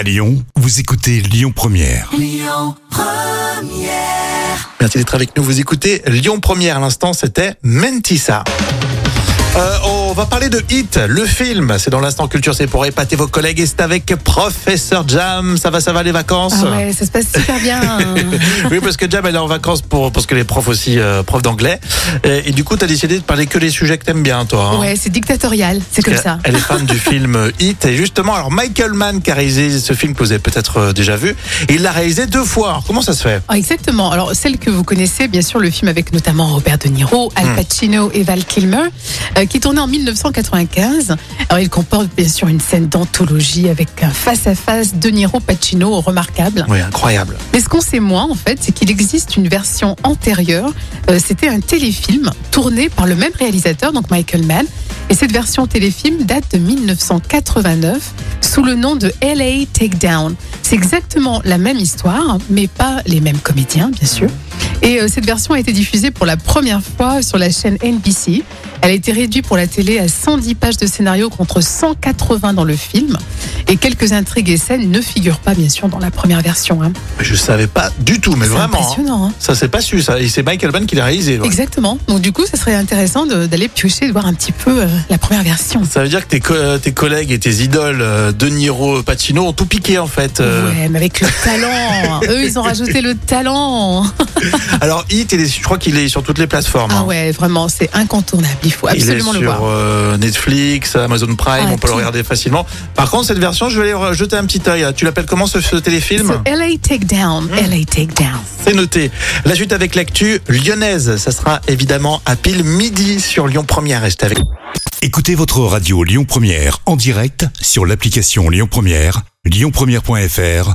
À Lyon, vous écoutez Lyon Première. Merci d'être avec nous. Vous écoutez Lyon Première. À l'instant, c'était Mentissa. Euh, on va parler de Hit, le film. C'est dans l'instant culture, c'est pour épater vos collègues. Et c'est avec Professeur Jam. Ça va, ça va les vacances Ah ouais, ça se passe super bien. Oui, parce que Jam, elle est en vacances pour, parce que les profs aussi, euh, profs d'anglais. Et, et du coup, tu as décidé de parler que des sujets que t'aimes bien, toi. hein. ouais, c'est dictatorial, c'est comme ça. Elle est fan du film Hit. Et justement, alors Michael Mann qui a réalisé ce film que vous avez peut-être euh, déjà vu, et il l'a réalisé deux fois. Alors, comment ça se fait? Ah, exactement. Alors, celle que vous connaissez, bien sûr, le film avec notamment Robert De Niro, Hmm. Al Pacino et Val Kilmer, euh, qui est tourné en 1995. Alors, il comporte bien sûr une scène d'anthologie avec un face-à-face De Niro-Pacino remarquable. Oui, incroyable. Mais ce qu'on sait moins, en fait, c'est qu'il existe une version antérieure. Euh, C'était un téléfilm tourné par le même réalisateur, donc Michael Mann. Et cette version téléfilm date de 1989 sous le nom de LA Takedown. C'est exactement la même histoire, mais pas les mêmes comédiens, bien sûr. Et euh, cette version a été diffusée pour la première fois sur la chaîne NBC. Elle a été réduite pour la télé à 110 pages de scénario contre 180 dans le film. Et quelques intrigues et scènes ne figurent pas, bien sûr, dans la première version. hein. Je savais pas du tout, mais vraiment. hein. impressionnant. hein. Ça, c'est pas su, ça. Et c'est Michael Mann qui l'a réalisé. ouais. Exactement. Donc du coup, ça serait intéressant d'aller piocher, de voir un petit peu euh, la première version. Ça veut dire que tes, co- euh, tes collègues et tes idoles, euh, De Niro, Pacino, ont tout piqué, en fait. euh. Ouais, mais avec le talent. Eux, ils ont rajouté le talent. Alors, Hit, il est- je crois qu'il est sur toutes les plateformes. Ah hein. ouais, vraiment, c'est incontournable. Il faut Il est absolument sur le voir. euh, Netflix, Amazon Prime, Ah, on peut le regarder facilement. Par contre, cette version, je vais aller jeter un petit œil. Tu l'appelles comment ce, ce téléfilm LA Takedown. Mmh. LA Takedown. C'est noté. La suite avec l'actu lyonnaise, ça sera évidemment à pile midi sur Lyon Première. Restez avec Écoutez votre radio Lyon Première en direct sur l'application Lyon Première, lyonpremière.fr